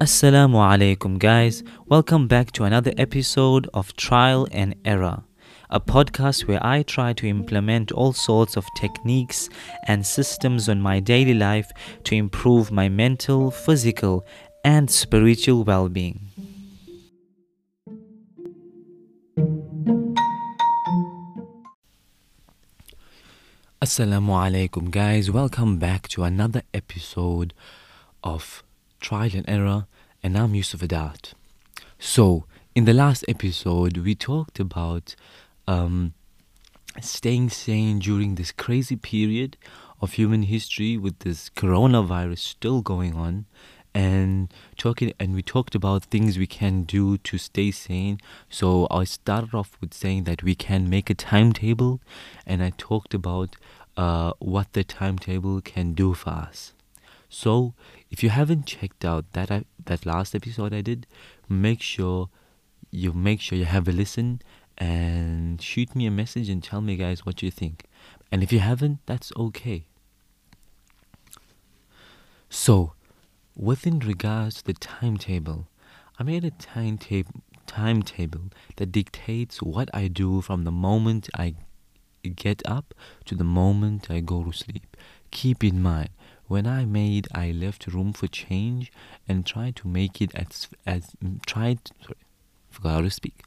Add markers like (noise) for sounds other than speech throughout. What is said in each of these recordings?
Assalamu alaikum, guys. Welcome back to another episode of Trial and Error, a podcast where I try to implement all sorts of techniques and systems on my daily life to improve my mental, physical, and spiritual well being. Assalamu alaikum, guys. Welcome back to another episode of Trial and Error, and I'm Yusuf Adat. So, in the last episode, we talked about um, staying sane during this crazy period of human history with this coronavirus still going on and talking and we talked about things we can do to stay sane so i started off with saying that we can make a timetable and i talked about uh, what the timetable can do for us so if you haven't checked out that I, that last episode i did make sure you make sure you have a listen and shoot me a message and tell me guys what you think and if you haven't that's okay so within regards to the timetable, I made a timetable timetable that dictates what I do from the moment I get up to the moment I go to sleep. Keep in mind, when I made, I left room for change and tried to make it as as tried. Sorry, forgot how to speak.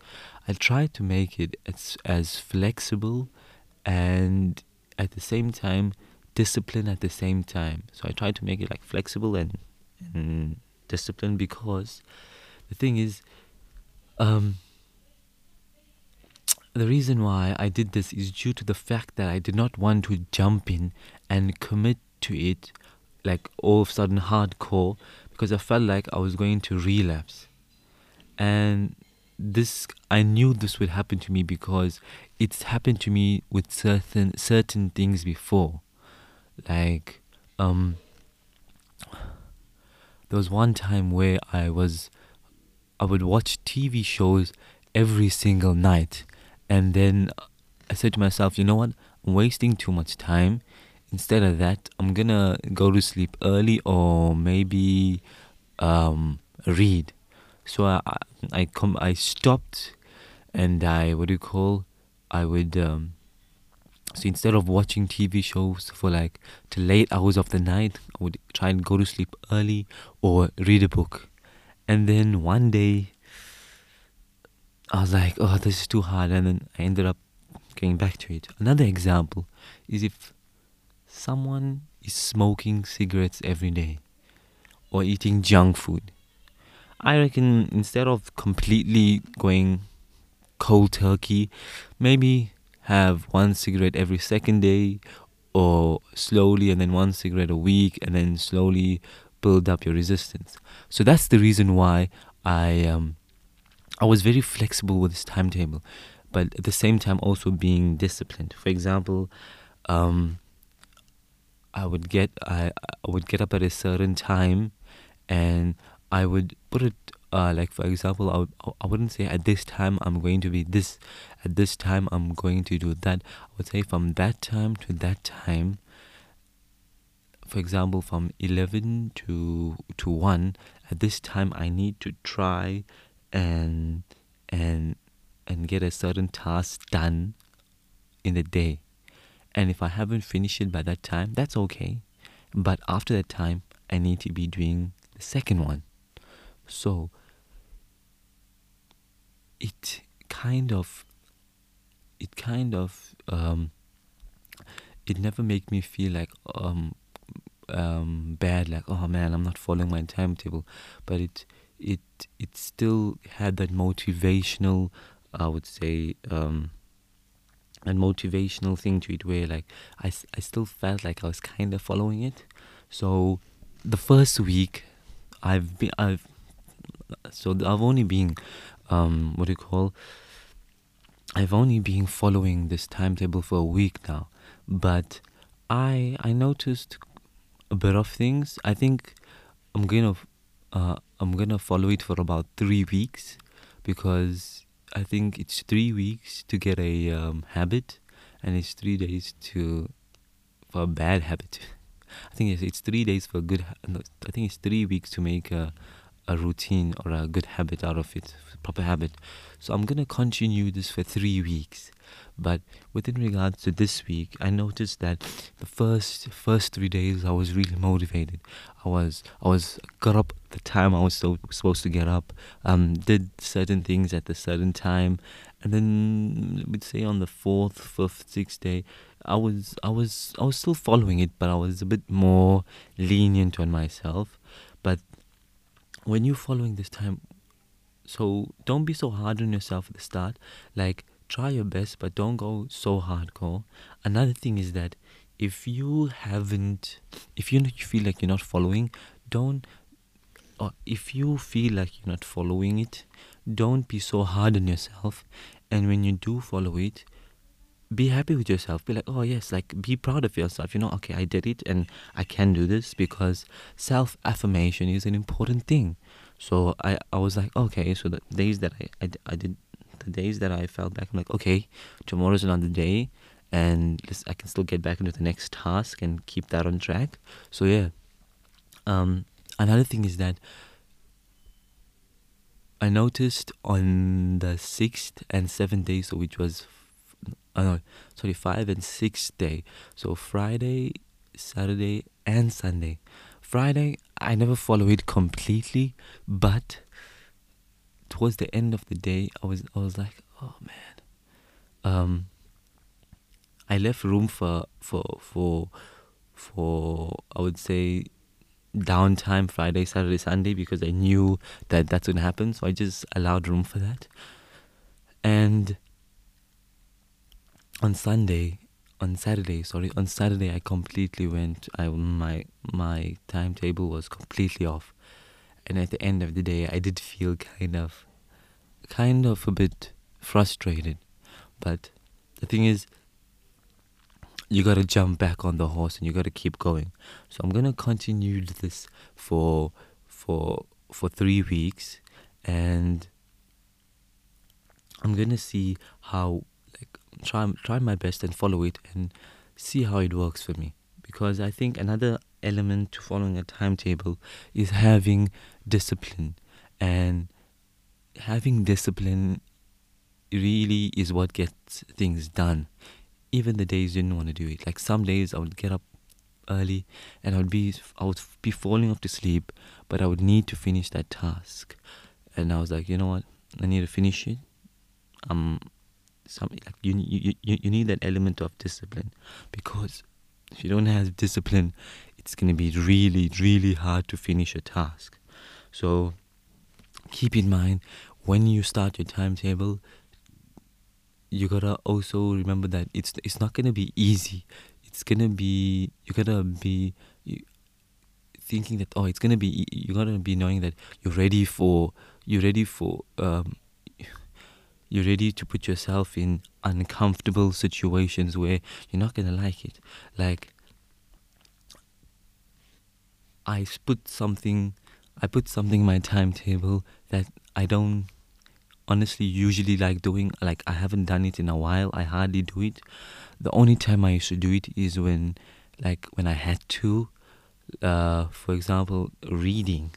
I tried to make it as as flexible and at the same time discipline at the same time. So I tried to make it like flexible and and discipline because the thing is um the reason why I did this is due to the fact that I did not want to jump in and commit to it like all of a sudden hardcore because I felt like I was going to relapse. And this I knew this would happen to me because it's happened to me with certain certain things before. Like um there was one time where I was I would watch TV shows every single night and then I said to myself, you know what? I'm wasting too much time. Instead of that, I'm gonna go to sleep early or maybe um, read. So I I, come I stopped and I what do you call I would um, so instead of watching TV shows for like till late hours of the night, I would try and go to sleep early or read a book. And then one day, I was like, oh, this is too hard. And then I ended up going back to it. Another example is if someone is smoking cigarettes every day or eating junk food. I reckon instead of completely going cold turkey, maybe have one cigarette every second day or slowly and then one cigarette a week and then slowly build up your resistance so that's the reason why i um i was very flexible with this timetable but at the same time also being disciplined for example um i would get i i would get up at a certain time and i would put it uh, like for example I, would, I wouldn't say at this time i'm going to be this at this time i'm going to do that. I would say from that time to that time for example from 11 to to 1 at this time i need to try and and and get a certain task done in the day and if i haven't finished it by that time that's okay. But after that time i need to be doing the second one. So it kind of it kind of um, it never made me feel like um, um, bad like oh man i'm not following my timetable. But it it it still had that motivational i would say um and motivational thing to it where like I, I still felt like i was kind of following it so the first week i've been i've so i've only been um, what do you call? I've only been following this timetable for a week now, but I I noticed a bit of things. I think I'm gonna uh, I'm gonna follow it for about three weeks because I think it's three weeks to get a um, habit, and it's three days to for a bad habit. (laughs) I think it's, it's three days for a good. I think it's three weeks to make a a routine or a good habit out of it, proper habit. So I'm gonna continue this for three weeks. But within regards to this week, I noticed that the first first three days I was really motivated. I was I was got up the time I was so, supposed to get up. Um, did certain things at a certain time, and then we'd say on the fourth, fifth, sixth day, I was I was I was still following it, but I was a bit more lenient on myself. When you're following this time, so don't be so hard on yourself at the start. Like try your best, but don't go so hardcore. Another thing is that if you haven't, if you feel like you're not following, don't. Or if you feel like you're not following it, don't be so hard on yourself. And when you do follow it, be happy with yourself. Be like, oh yes, like be proud of yourself. You know, okay, I did it and I can do this because self affirmation is an important thing. So I, I was like, okay, so the days that I, I, I did, the days that I felt back, I'm like, okay, tomorrow's another day and I can still get back into the next task and keep that on track. So yeah. Um, another thing is that I noticed on the sixth and seventh day, so which was, uh, no, sorry, five and sixth day. So Friday, Saturday, and Sunday. Friday, I never follow it completely, but towards the end of the day, I was I was like, oh man, um, I left room for for for for I would say downtime Friday, Saturday, Sunday because I knew that that's to happen. So I just allowed room for that. And on Sunday, on Saturday, sorry, on Saturday I completely went. I my my timetable was completely off, and at the end of the day, I did feel kind of, kind of a bit frustrated. But the thing is, you got to jump back on the horse and you got to keep going. So I'm to continue this for for for 3 weeks and I'm to see how try try my best and follow it and see how it works for me because I think another element to following a timetable is having discipline and having discipline really is what gets things done even the days you didn't want to do it. Like some days I would get up early and I would be I would be falling off to sleep, but I would need to finish that task. And I was like, you know what? I need to finish it. Um, some like you you you, you need that element of discipline because if you don't have discipline, it's gonna be really really hard to finish a task. So keep in mind when you start your timetable you gotta also remember that it's it's not gonna be easy. It's gonna be you gotta be thinking that oh it's gonna be you gotta be knowing that you're ready for you're ready for um, you're ready to put yourself in uncomfortable situations where you're not gonna like it. Like I put something I put something in my timetable that I don't honestly usually like doing like I haven't done it in a while. I hardly do it. The only time I used to do it is when like when I had to uh, for example reading.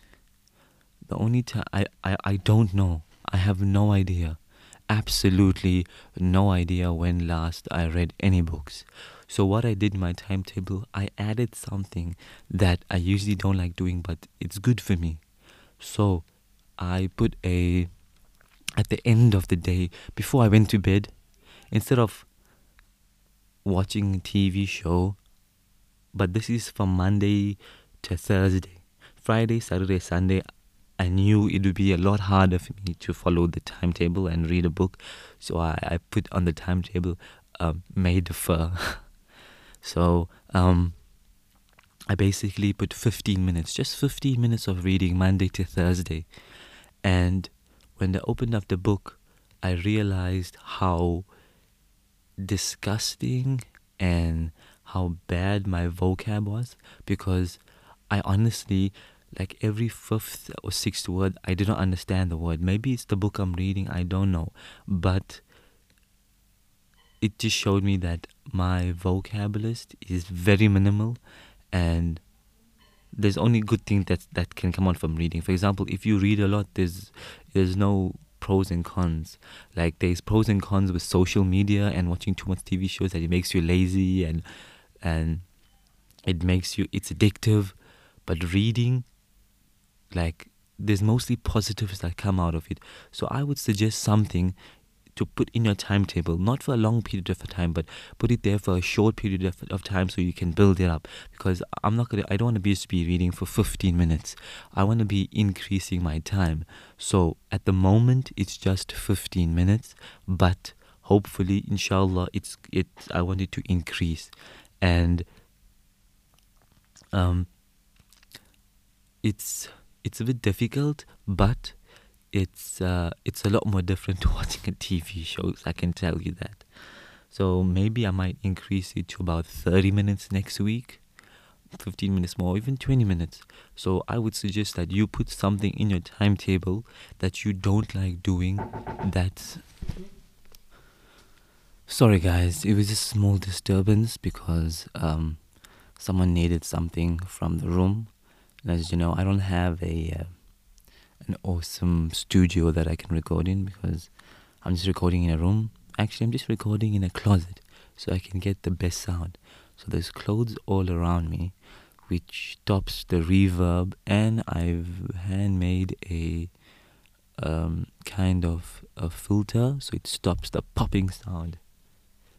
The only time I, I, I don't know. I have no idea. Absolutely no idea when last I read any books. So what I did in my timetable, I added something that I usually don't like doing but it's good for me. So I put a at the end of the day, before I went to bed, instead of watching a TV show, but this is from Monday to Thursday. Friday, Saturday, Sunday, I knew it would be a lot harder for me to follow the timetable and read a book. So I, I put on the timetable um, May the Fur. (laughs) so um, I basically put 15 minutes, just 15 minutes of reading Monday to Thursday. And when I opened up the book, I realized how disgusting and how bad my vocab was because I honestly, like every fifth or sixth word, I didn't understand the word. Maybe it's the book I'm reading, I don't know. But it just showed me that my vocab list is very minimal and there's only good things that that can come out from reading. For example, if you read a lot, there's there's no pros and cons. Like there's pros and cons with social media and watching too much TV shows that it makes you lazy and and it makes you it's addictive. But reading, like there's mostly positives that come out of it. So I would suggest something to put in your timetable, not for a long period of time, but put it there for a short period of, of time so you can build it up. Because I'm not gonna, I don't want to be just be reading for 15 minutes. I want to be increasing my time. So at the moment, it's just 15 minutes, but hopefully, inshallah, it's it. I want it to increase, and um, it's it's a bit difficult, but it's uh, it's a lot more different (laughs) to watching a TV show. I can tell you that. So maybe I might increase it to about 30 minutes next week, 15 minutes more, even 20 minutes. So I would suggest that you put something in your timetable that you don't like doing. That sorry guys, it was a small disturbance because um, someone needed something from the room. And as you know, I don't have a uh, an awesome studio that I can record in because I'm just recording in a room. Actually, I'm just recording in a closet so I can get the best sound. So there's clothes all around me, which stops the reverb, and I've handmade a um, kind of a filter so it stops the popping sound.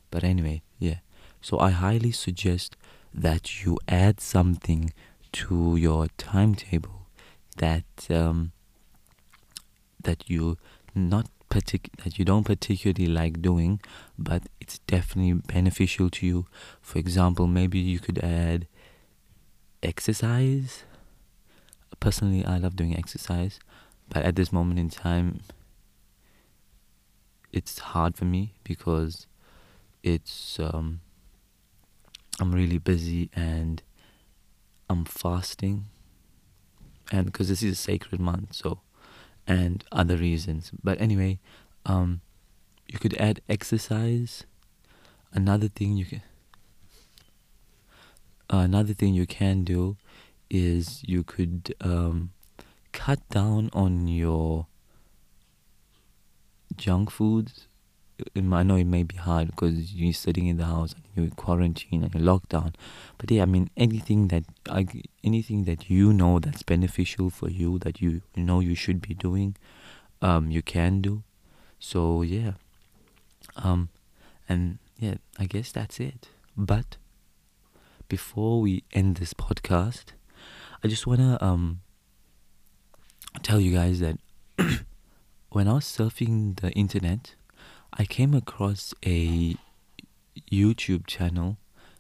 But anyway, yeah. So I highly suggest that you add something to your timetable that um, that you not partic- that you don't particularly like doing, but it's definitely beneficial to you. For example, maybe you could add exercise. Personally, I love doing exercise, but at this moment in time, it's hard for me because it's um, I'm really busy and I'm fasting, and because this is a sacred month, so and other reasons. But anyway, um, you could add exercise. Another thing you can another thing you can do is you could um, cut down on your junk foods I know it may be hard because you're sitting in the house and you're in quarantine and you're locked down. But yeah, I mean anything that I, anything that you know that's beneficial for you that you, you know you should be doing, um, you can do. So yeah, um, and yeah, I guess that's it. But before we end this podcast, I just wanna um tell you guys that (clears throat) when I was surfing the internet I came across a YouTube channel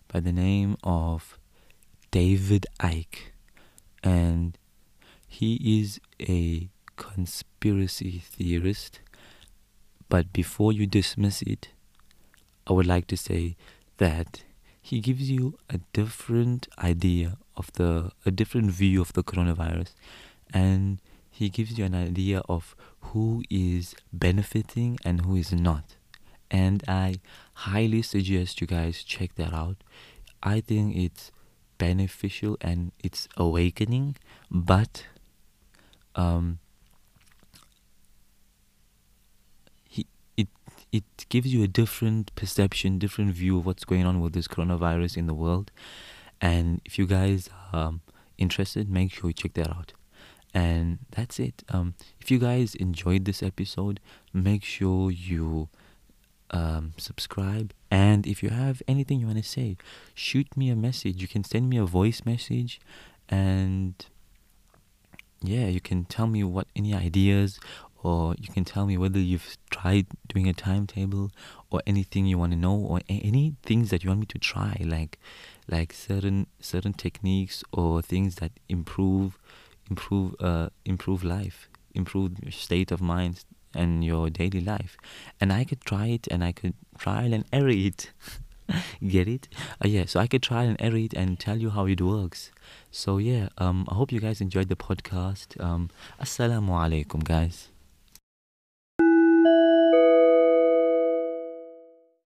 by the name of David Icke, and he is a conspiracy theorist. But before you dismiss it, I would like to say that he gives you a different idea of the a different view of the coronavirus and he gives you an idea of who is benefiting and who is not. And I highly suggest you guys check that out. I think it's beneficial and it's awakening, but um, he, it it gives you a different perception, different view of what's going on with this coronavirus in the world. And if you guys are um, interested, make sure you check that out. And that's it. Um, if you guys enjoyed this episode, make sure you um, subscribe. And if you have anything you want to say, shoot me a message. You can send me a voice message. And yeah, you can tell me what any ideas or you can tell me whether you've tried doing a timetable or anything you want to know or a- any things that you want me to try like like certain certain techniques or things that improve improve uh, improve life, improve your state of mind and your daily life. And I could try it, and I could trial and error it. (laughs) Get it? Uh, yeah. So I could try and error it and tell you how it works. So yeah. Um. I hope you guys enjoyed the podcast. Um. Assalamu alaikum, guys.